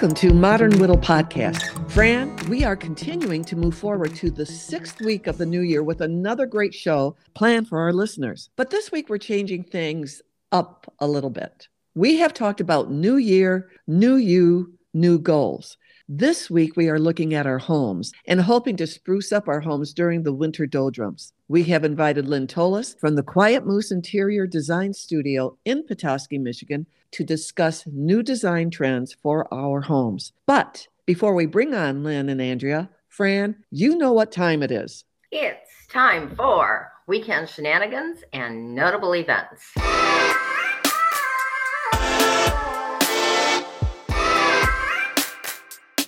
Welcome to Modern Whittle Podcast. Fran, we are continuing to move forward to the sixth week of the new year with another great show planned for our listeners. But this week we're changing things up a little bit. We have talked about new year, new you, new goals. This week, we are looking at our homes and hoping to spruce up our homes during the winter doldrums. We have invited Lynn Tollas from the Quiet Moose Interior Design Studio in Petoskey, Michigan, to discuss new design trends for our homes. But before we bring on Lynn and Andrea, Fran, you know what time it is. It's time for weekend shenanigans and notable events.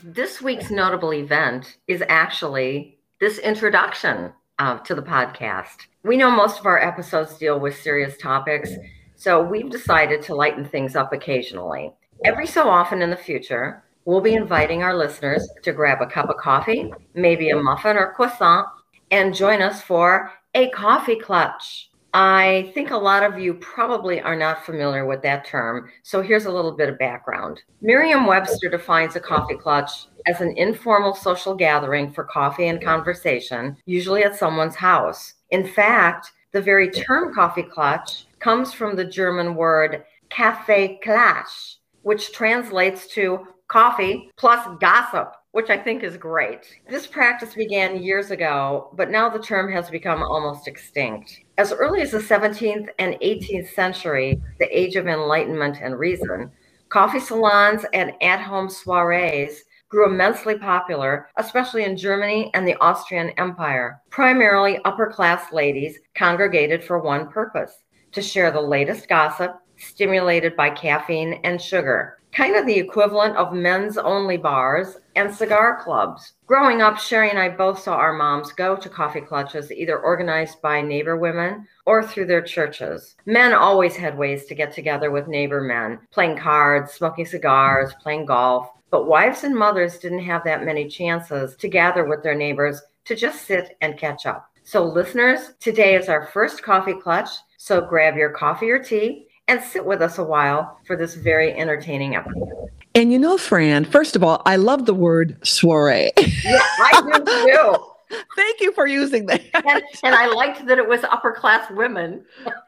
This week's notable event is actually this introduction uh, to the podcast. We know most of our episodes deal with serious topics, so we've decided to lighten things up occasionally. Every so often in the future, we'll be inviting our listeners to grab a cup of coffee, maybe a muffin or croissant, and join us for a coffee clutch. I think a lot of you probably are not familiar with that term, so here's a little bit of background. Merriam Webster defines a coffee clutch as an informal social gathering for coffee and conversation, usually at someone's house. In fact, the very term coffee clutch comes from the German word Kaffeeklatsch, which translates to coffee plus gossip which I think is great. This practice began years ago, but now the term has become almost extinct. As early as the 17th and 18th century, the age of enlightenment and reason, coffee salons and at home soirees grew immensely popular, especially in Germany and the Austrian Empire. Primarily upper class ladies congregated for one purpose to share the latest gossip, stimulated by caffeine and sugar kind of the equivalent of men's only bars and cigar clubs. Growing up, Sherry and I both saw our moms go to coffee clutches, either organized by neighbor women or through their churches. Men always had ways to get together with neighbor men, playing cards, smoking cigars, playing golf. But wives and mothers didn't have that many chances to gather with their neighbors to just sit and catch up. So, listeners, today is our first coffee clutch. So, grab your coffee or tea and sit with us a while for this very entertaining episode. And you know, Fran, first of all, I love the word soiree. Yeah, I do too. Thank you for using that. And, and I liked that it was upper class women.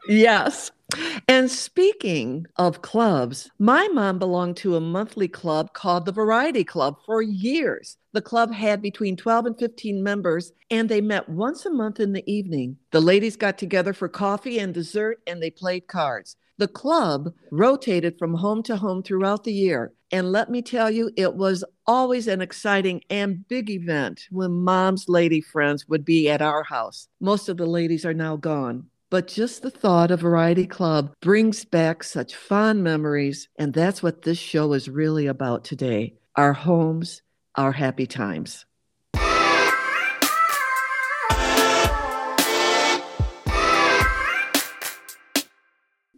yes. And speaking of clubs, my mom belonged to a monthly club called the Variety Club for years. The club had between 12 and 15 members, and they met once a month in the evening. The ladies got together for coffee and dessert, and they played cards. The club rotated from home to home throughout the year. And let me tell you, it was always an exciting and big event when mom's lady friends would be at our house. Most of the ladies are now gone. But just the thought of Variety Club brings back such fond memories. And that's what this show is really about today our homes, our happy times.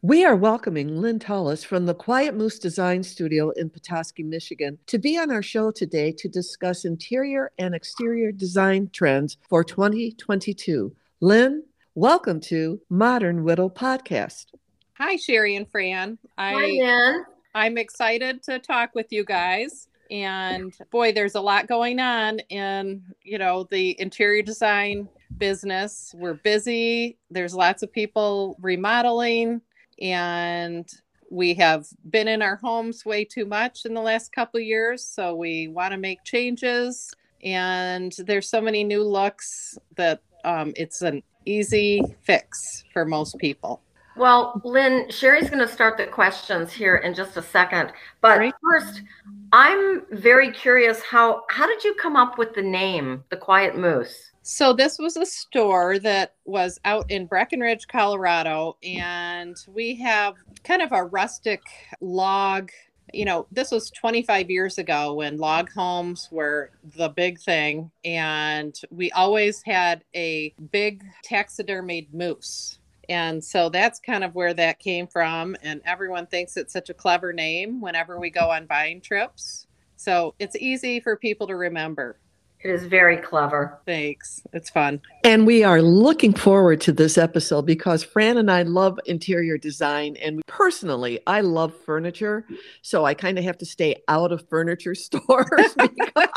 We are welcoming Lynn Tollas from the Quiet Moose Design Studio in Petoskey, Michigan, to be on our show today to discuss interior and exterior design trends for 2022. Lynn, welcome to Modern Whittle Podcast. Hi, Sherry and Fran. I, Hi, Lynn. I'm excited to talk with you guys. And boy, there's a lot going on in, you know, the interior design business. We're busy. There's lots of people remodeling and we have been in our homes way too much in the last couple years so we want to make changes. And there's so many new looks that um, it's an easy fix for most people. Well lynn sherry's going to start the questions here in just a second. But right. first i'm very curious how how did you come up with the name the quiet moose so this was a store that was out in Breckenridge, Colorado, and we have kind of a rustic log. You know, this was 25 years ago when log homes were the big thing, and we always had a big taxidermied moose. And so that's kind of where that came from. And everyone thinks it's such a clever name whenever we go on buying trips. So it's easy for people to remember. It is very clever. Thanks. It's fun. And we are looking forward to this episode because Fran and I love interior design. And personally, I love furniture. So I kind of have to stay out of furniture stores because,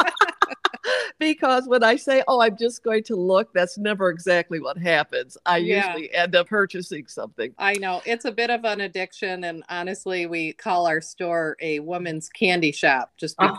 because when I say, oh, I'm just going to look, that's never exactly what happens. I Yeah. usually end up purchasing something. I know it's a bit of an addiction, and honestly, we call our store a woman's candy shop just because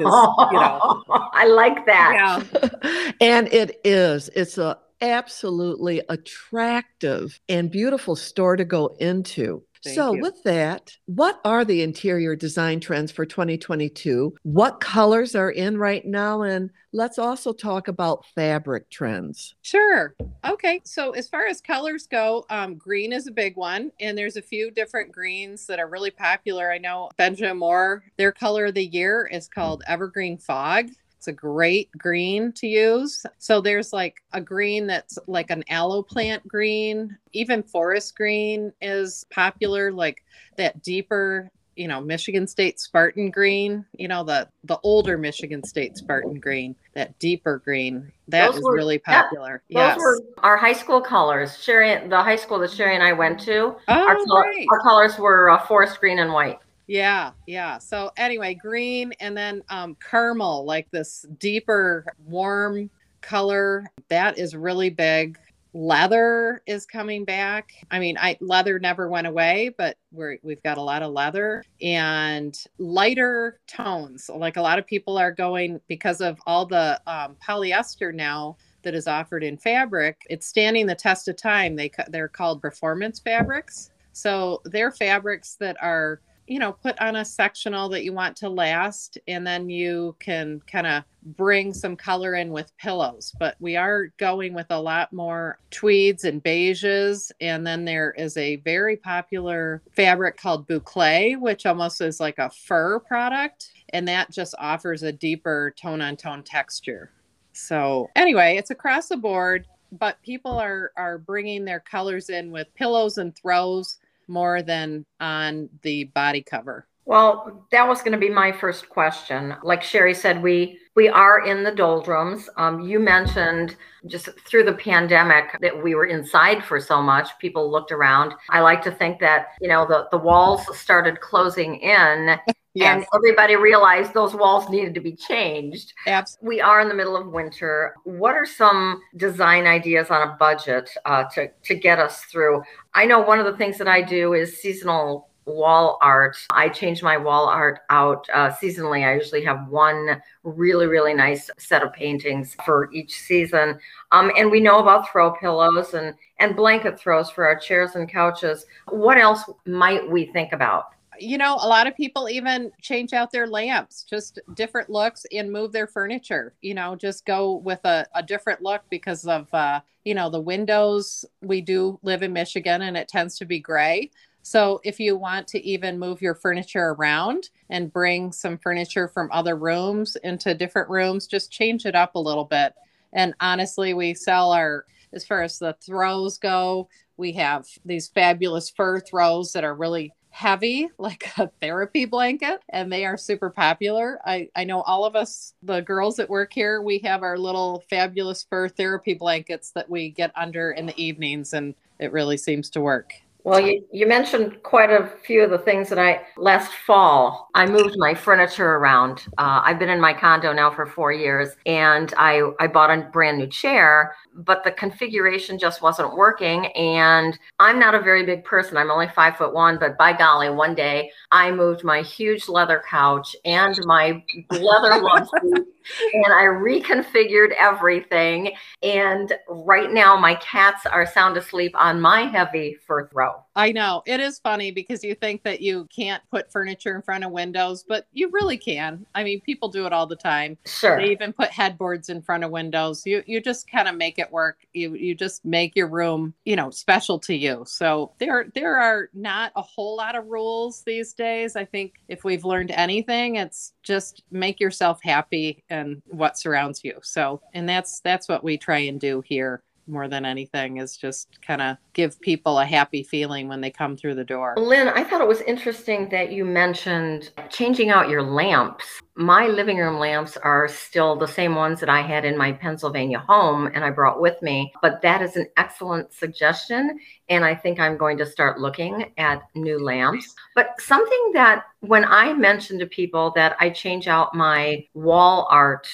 you know. I like that. Yeah, and it is. It's a absolutely attractive and beautiful store to go into. Thank so, you. with that, what are the interior design trends for 2022? What colors are in right now? And let's also talk about fabric trends. sure. Okay, so as far as colors go, um, green is a big one, and there's a few different greens that are really popular. I know Benjamin Moore, their color of the year is called Evergreen Fog. It's a great green to use. So there's like a green that's like an aloe plant green. Even forest green is popular, like that deeper, you know, Michigan State Spartan green, you know, the the older Michigan State Spartan green, that deeper green. That Those is were- really yeah, popular. Those yes. were our high school colors. Sherry, the high school that Sherry and I went to, our, oh, great. our colors were uh, forest green and white. Yeah, yeah. So anyway, green and then um caramel, like this deeper warm color. That is really big. Leather is coming back. I mean, I leather never went away, but we're we've got a lot of leather and lighter tones. Like a lot of people are going because of all the um, polyester now that is offered in fabric. It's standing the test of time. They they're called performance fabrics. So they're fabrics that are you know put on a sectional that you want to last and then you can kind of bring some color in with pillows. But we are going with a lot more tweeds and beiges and then there is a very popular fabric called boucle which almost is like a fur product and that just offers a deeper tone on tone texture. So anyway it's across the board but people are are bringing their colors in with pillows and throws more than on the body cover. Well, that was going to be my first question. Like Sherry said, we we are in the doldrums. Um, you mentioned just through the pandemic that we were inside for so much. People looked around. I like to think that you know the the walls started closing in, and everybody realized those walls needed to be changed. absolutely. We are in the middle of winter. What are some design ideas on a budget uh, to to get us through? I know one of the things that I do is seasonal wall art. I change my wall art out uh, seasonally. I usually have one really really nice set of paintings for each season. Um, and we know about throw pillows and and blanket throws for our chairs and couches. What else might we think about? You know, a lot of people even change out their lamps, just different looks and move their furniture. You know, just go with a, a different look because of, uh, you know, the windows. We do live in Michigan and it tends to be gray. So if you want to even move your furniture around and bring some furniture from other rooms into different rooms, just change it up a little bit. And honestly, we sell our, as far as the throws go, we have these fabulous fur throws that are really heavy, like a therapy blanket, and they are super popular. I, I know all of us, the girls that work here, we have our little fabulous fur therapy blankets that we get under in the evenings, and it really seems to work. Well, you, you mentioned quite a few of the things that I last fall. I moved my furniture around. Uh, I've been in my condo now for four years, and I I bought a brand new chair, but the configuration just wasn't working. And I'm not a very big person. I'm only five foot one, but by golly, one day I moved my huge leather couch and my leather love seat, and I reconfigured everything. And right now, my cats are sound asleep on my heavy fur throw. I know it is funny because you think that you can't put furniture in front of windows, but you really can. I mean, people do it all the time. Sure. They even put headboards in front of windows. You you just kind of make it work. You you just make your room, you know, special to you. So there there are not a whole lot of rules these days. I think if we've learned anything, it's just make yourself happy and what surrounds you. So and that's that's what we try and do here more than anything is just kind of give people a happy feeling when they come through the door. Lynn, I thought it was interesting that you mentioned changing out your lamps. My living room lamps are still the same ones that I had in my Pennsylvania home and I brought with me, but that is an excellent suggestion. And I think I'm going to start looking at new lamps. But something that when I mention to people that I change out my wall art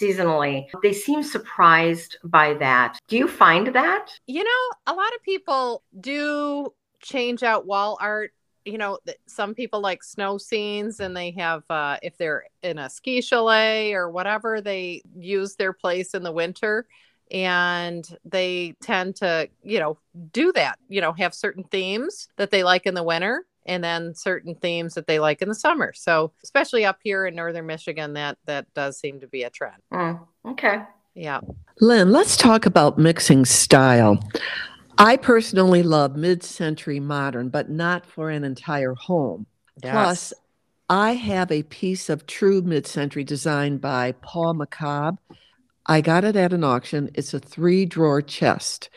seasonally. They seem surprised by that. Do you find that? You know, a lot of people do change out wall art. You know, some people like snow scenes and they have, uh, if they're in a ski chalet or whatever, they use their place in the winter and they tend to, you know, do that, you know, have certain themes that they like in the winter and then certain themes that they like in the summer. So, especially up here in northern Michigan, that that does seem to be a trend. Mm, okay. Yeah. Lynn, let's talk about mixing style. I personally love mid-century modern, but not for an entire home. Yes. Plus, I have a piece of true mid-century design by Paul McCobb. I got it at an auction. It's a three-drawer chest.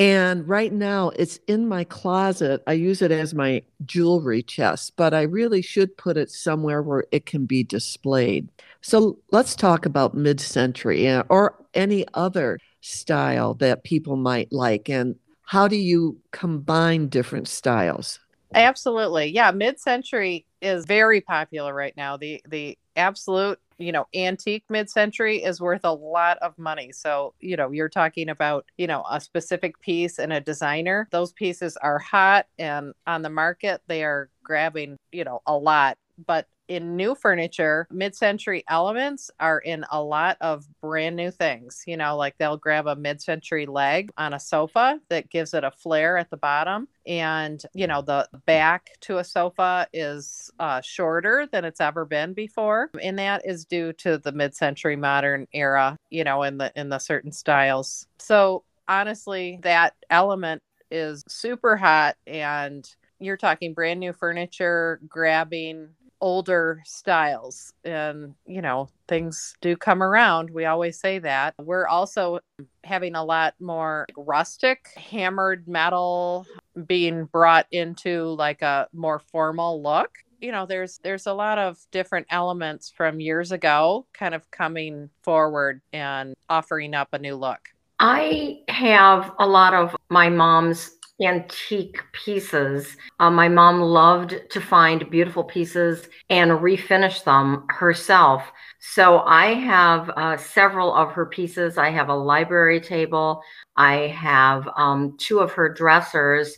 And right now it's in my closet. I use it as my jewelry chest, but I really should put it somewhere where it can be displayed. So let's talk about mid century eh, or any other style that people might like. And how do you combine different styles? Absolutely. Yeah, mid-century is very popular right now. The the absolute you know, antique mid century is worth a lot of money. So, you know, you're talking about, you know, a specific piece and a designer. Those pieces are hot and on the market, they are grabbing, you know, a lot. But in new furniture, mid century elements are in a lot of brand new things. You know, like they'll grab a mid century leg on a sofa that gives it a flare at the bottom. And, you know, the back to a sofa is uh, shorter than it's ever been before. And that is due to the mid century modern era, you know, in the in the certain styles. So honestly, that element is super hot and you're talking brand new furniture grabbing older styles and you know things do come around we always say that. We're also having a lot more rustic hammered metal being brought into like a more formal look. You know there's there's a lot of different elements from years ago kind of coming forward and offering up a new look. I have a lot of my mom's antique pieces. Uh, my mom loved to find beautiful pieces and refinish them herself. So I have uh, several of her pieces. I have a library table. I have um, two of her dressers.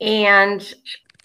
And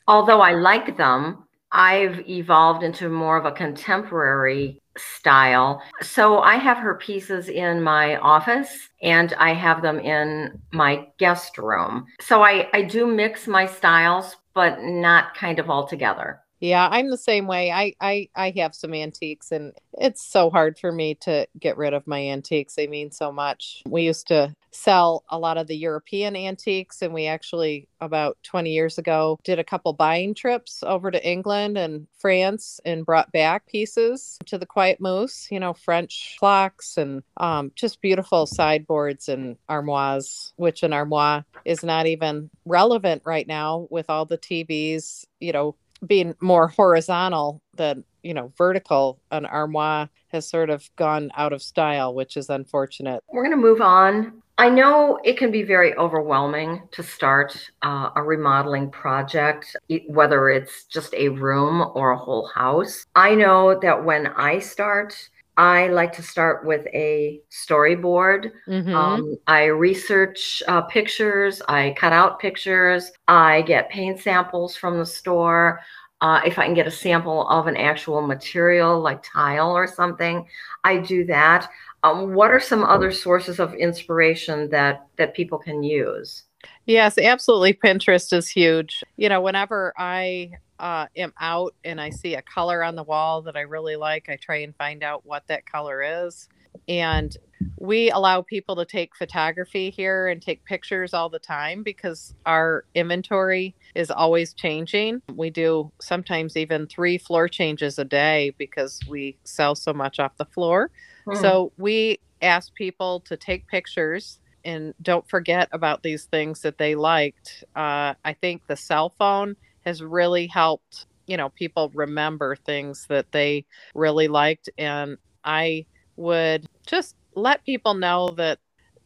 although I like them, I've evolved into more of a contemporary style. So I have her pieces in my office and I have them in my guest room. So I, I do mix my styles, but not kind of all together. Yeah, I'm the same way. I, I I have some antiques and it's so hard for me to get rid of my antiques. They mean so much. We used to sell a lot of the European antiques and we actually about 20 years ago did a couple buying trips over to England and France and brought back pieces to the Quiet Moose, you know, French clocks and um, just beautiful sideboards and armoires, which an armoire is not even relevant right now with all the TVs, you know, being more horizontal than you know vertical. An armoire has sort of gone out of style which is unfortunate. We're going to move on i know it can be very overwhelming to start uh, a remodeling project whether it's just a room or a whole house i know that when i start I like to start with a storyboard. Mm-hmm. Um, I research uh, pictures, I cut out pictures, I get paint samples from the store. Uh, if I can get a sample of an actual material like tile or something, I do that. Um, what are some other sources of inspiration that that people can use? Yes, absolutely. Pinterest is huge. You know, whenever I uh, am out and I see a color on the wall that I really like, I try and find out what that color is. And we allow people to take photography here and take pictures all the time because our inventory is always changing. We do sometimes even three floor changes a day because we sell so much off the floor. Hmm. So we ask people to take pictures and don't forget about these things that they liked. Uh, I think the cell phone has really helped, you know, people remember things that they really liked. And I would just let people know that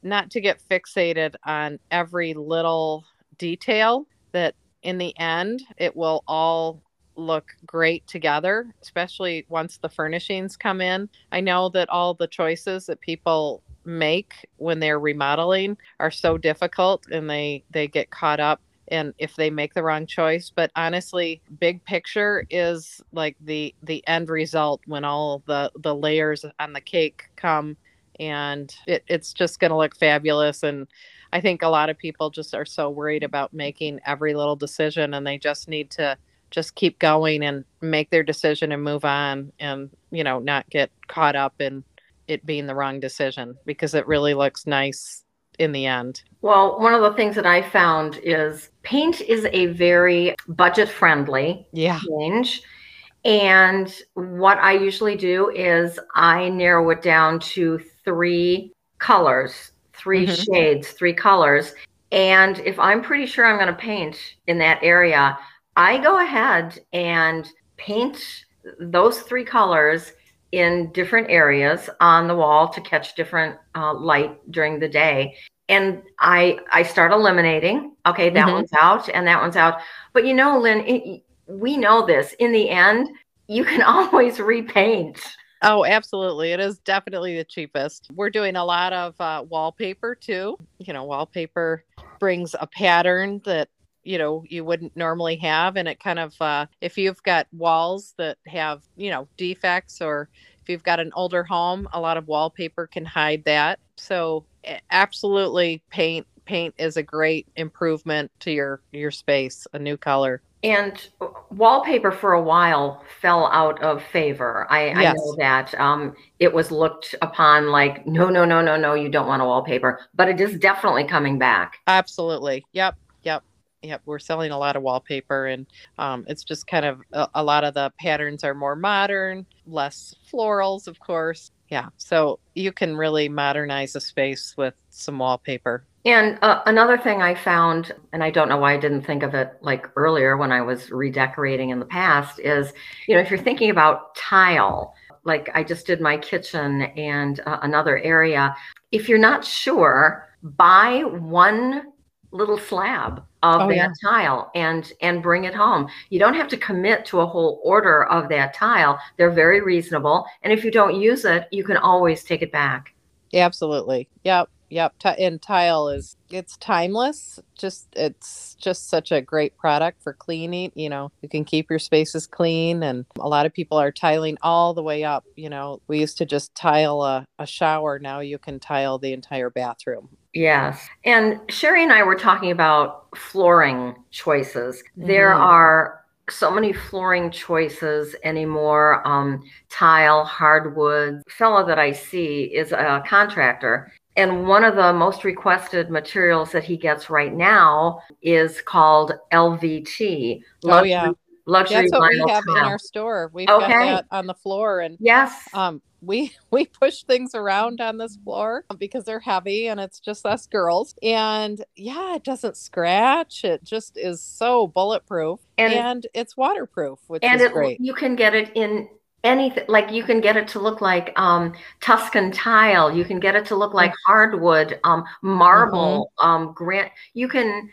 not to get fixated on every little detail, that in the end, it will all look great together, especially once the furnishings come in. I know that all the choices that people make when they're remodeling are so difficult and they they get caught up and if they make the wrong choice but honestly big picture is like the the end result when all the the layers on the cake come and it, it's just going to look fabulous and i think a lot of people just are so worried about making every little decision and they just need to just keep going and make their decision and move on and you know not get caught up in it being the wrong decision because it really looks nice in the end well one of the things that i found is paint is a very budget friendly yeah. range and what i usually do is i narrow it down to three colors 3 mm-hmm. shades three colors. And if i'm pretty sure i'm going to paint in that area I go ahead and paint those three colors in different areas on the wall to catch different uh, light during the day and i i start eliminating okay that mm-hmm. one's out and that one's out but you know lynn it, we know this in the end you can always repaint Oh, absolutely. It is definitely the cheapest. We're doing a lot of uh, wallpaper too. You know, wallpaper brings a pattern that you know you wouldn't normally have and it kind of uh, if you've got walls that have you know defects or if you've got an older home a lot of wallpaper can hide that so absolutely paint paint is a great improvement to your your space a new color and wallpaper for a while fell out of favor. I, yes. I know that um, it was looked upon like, no, no, no, no, no, you don't want a wallpaper, but it is definitely coming back. Absolutely. Yep. Yep. Yep, we're selling a lot of wallpaper, and um, it's just kind of a, a, lot of the patterns are more modern, less florals, of course. Yeah, so you can really modernize a space with some wallpaper. And uh, another thing I found, and I don't know why I didn't think of it like earlier when I was redecorating in the past, is you know, if you're thinking about tile, like I just did my kitchen and uh, another area, if you're not sure, buy one little slab of oh, that yeah. tile and and bring it home. You don't have to commit to a whole order of that tile. They're very reasonable, and if you don't use it, you can always take it back. Absolutely. Yep. Yep. T- and tile is it's timeless. Just it's just such a great product for cleaning. You know, you can keep your spaces clean, and a lot of people are tiling all the way up. You know, we used to just tile a, a shower. Now you can tile the entire bathroom. Yes. And Sherry and I were talking about flooring choices. Mm-hmm. There are so many flooring choices anymore um, tile hardwood fellow that i see is a contractor and one of the most requested materials that he gets right now is called lvt oh yeah luxury that's what we have in our store. We've okay. got that on the floor and yes. um we we push things around on this floor because they're heavy and it's just us girls. And yeah it doesn't scratch. It just is so bulletproof and, and it's waterproof which and is it, great. you can get it in anything like you can get it to look like um, tuscan tile. You can get it to look like hardwood um, marble mm-hmm. um, grant you can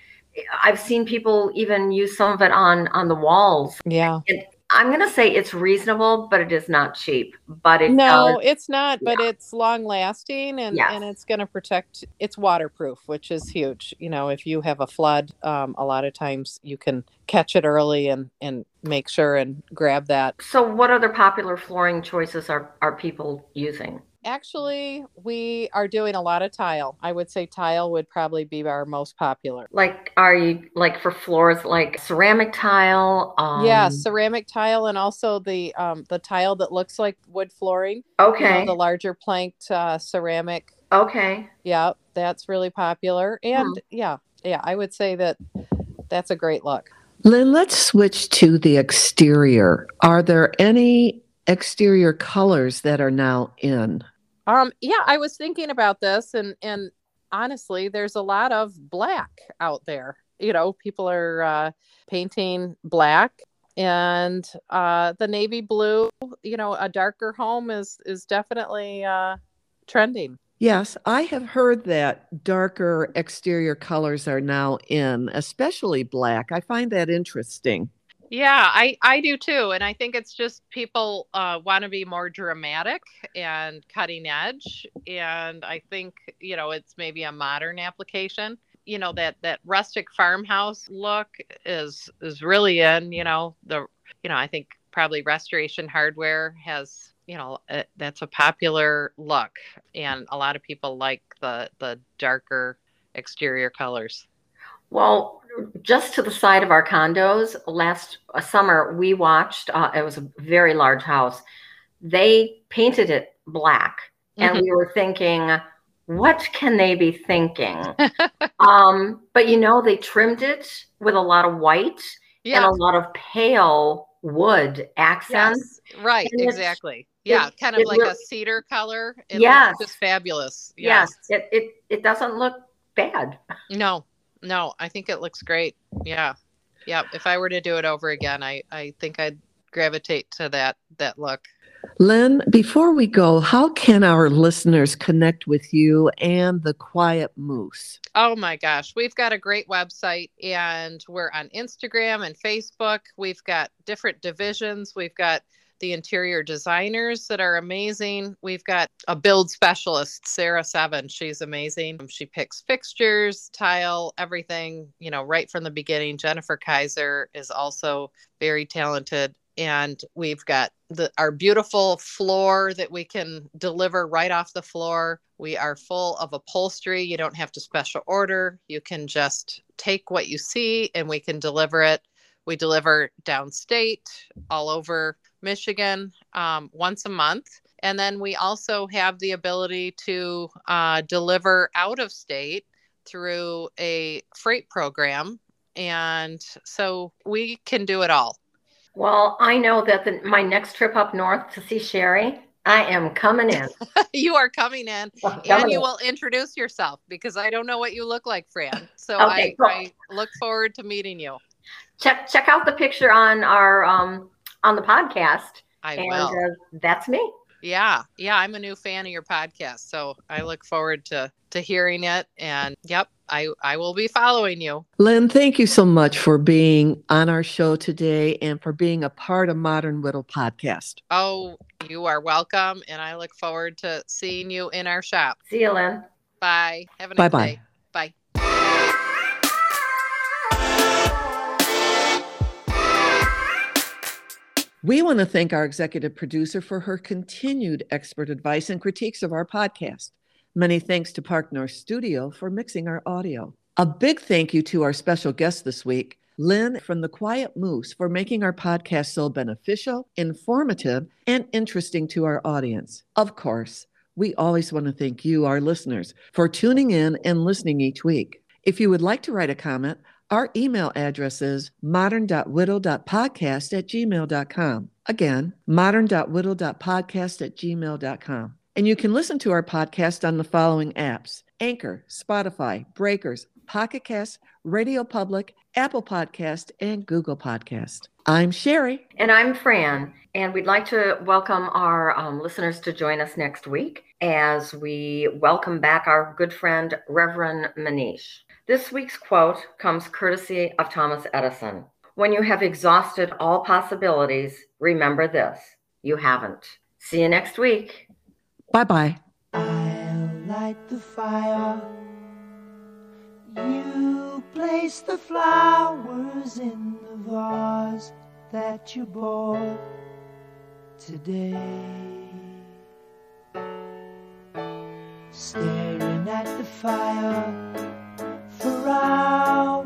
i've seen people even use some of it on on the walls yeah and I'm going to say it's reasonable, but it is not cheap. But it no, does, it's not. But it's long lasting, and yes. and it's going to protect. It's waterproof, which is huge. You know, if you have a flood, um, a lot of times you can catch it early and and make sure and grab that. So, what other popular flooring choices are are people using? Actually, we are doing a lot of tile. I would say tile would probably be our most popular. Like, are you like for floors, like ceramic tile? Um... Yeah, ceramic tile, and also the um, the tile that looks like wood flooring. Okay. You know, the larger planked uh, ceramic. Okay. Yeah, that's really popular, and hmm. yeah, yeah, I would say that that's a great look. Lynn, let's switch to the exterior. Are there any exterior colors that are now in? Um, yeah, I was thinking about this, and and honestly, there's a lot of black out there. You know, people are uh, painting black and uh, the navy blue you know a darker home is is definitely uh, trending yes i have heard that darker exterior colors are now in especially black i find that interesting yeah i i do too and i think it's just people uh, want to be more dramatic and cutting edge and i think you know it's maybe a modern application you know that that rustic farmhouse look is is really in you know the you know i think probably restoration hardware has you know uh, that's a popular look and a lot of people like the the darker exterior colors. Well just to the side of our condos last uh, summer we watched uh, it was a very large house they painted it black and mm-hmm. we were thinking what can they be thinking? um, but you know, they trimmed it with a lot of white yeah. and a lot of pale wood accents. Yes, right, and exactly. Yeah, kind of like a cedar color. It yes. just fabulous. Yes. yes. It, it it doesn't look bad. No, no, I think it looks great. Yeah. Yeah. If I were to do it over again, I, I think I'd gravitate to that that look. Lynn, before we go, how can our listeners connect with you and the Quiet Moose? Oh my gosh, we've got a great website and we're on Instagram and Facebook. We've got different divisions. We've got the interior designers that are amazing. We've got a build specialist, Sarah Seven. She's amazing. Um, she picks fixtures, tile, everything, you know, right from the beginning. Jennifer Kaiser is also very talented and we've got the our beautiful floor that we can deliver right off the floor. We are full of upholstery. You don't have to special order. You can just take what you see and we can deliver it. We deliver downstate, all over Michigan, um, once a month. And then we also have the ability to uh, deliver out of state through a freight program. And so we can do it all. Well, I know that the, my next trip up north to see Sherry, I am coming in. you are coming in, and you will introduce yourself because I don't know what you look like, Fran. So okay, I, cool. I, look forward to meeting you. Check check out the picture on our um on the podcast. I and, will. Uh, that's me. Yeah, yeah, I'm a new fan of your podcast, so I look forward to to hearing it. And yep, I I will be following you. Lynn, thank you so much for being on our show today and for being a part of Modern Whittle podcast. Oh, you are welcome, and I look forward to seeing you in our shop. See you, Lynn. Bye. Have a nice bye day. Bye. We want to thank our executive producer for her continued expert advice and critiques of our podcast. Many thanks to Park North Studio for mixing our audio. A big thank you to our special guest this week, Lynn from The Quiet Moose, for making our podcast so beneficial, informative, and interesting to our audience. Of course, we always want to thank you, our listeners, for tuning in and listening each week. If you would like to write a comment, our email address is modern.whittle.podcast at gmail.com. Again, modern.whittle.podcast at gmail.com. And you can listen to our podcast on the following apps Anchor, Spotify, Breakers, Pocket Cast, Radio Public, Apple Podcast, and Google Podcast. I'm Sherry. And I'm Fran. And we'd like to welcome our um, listeners to join us next week as we welcome back our good friend, Reverend Manish. This week's quote comes courtesy of Thomas Edison. When you have exhausted all possibilities, remember this you haven't. See you next week. Bye bye. I'll light the fire. You place the flowers in the vase that you bought today. Staring at the fire for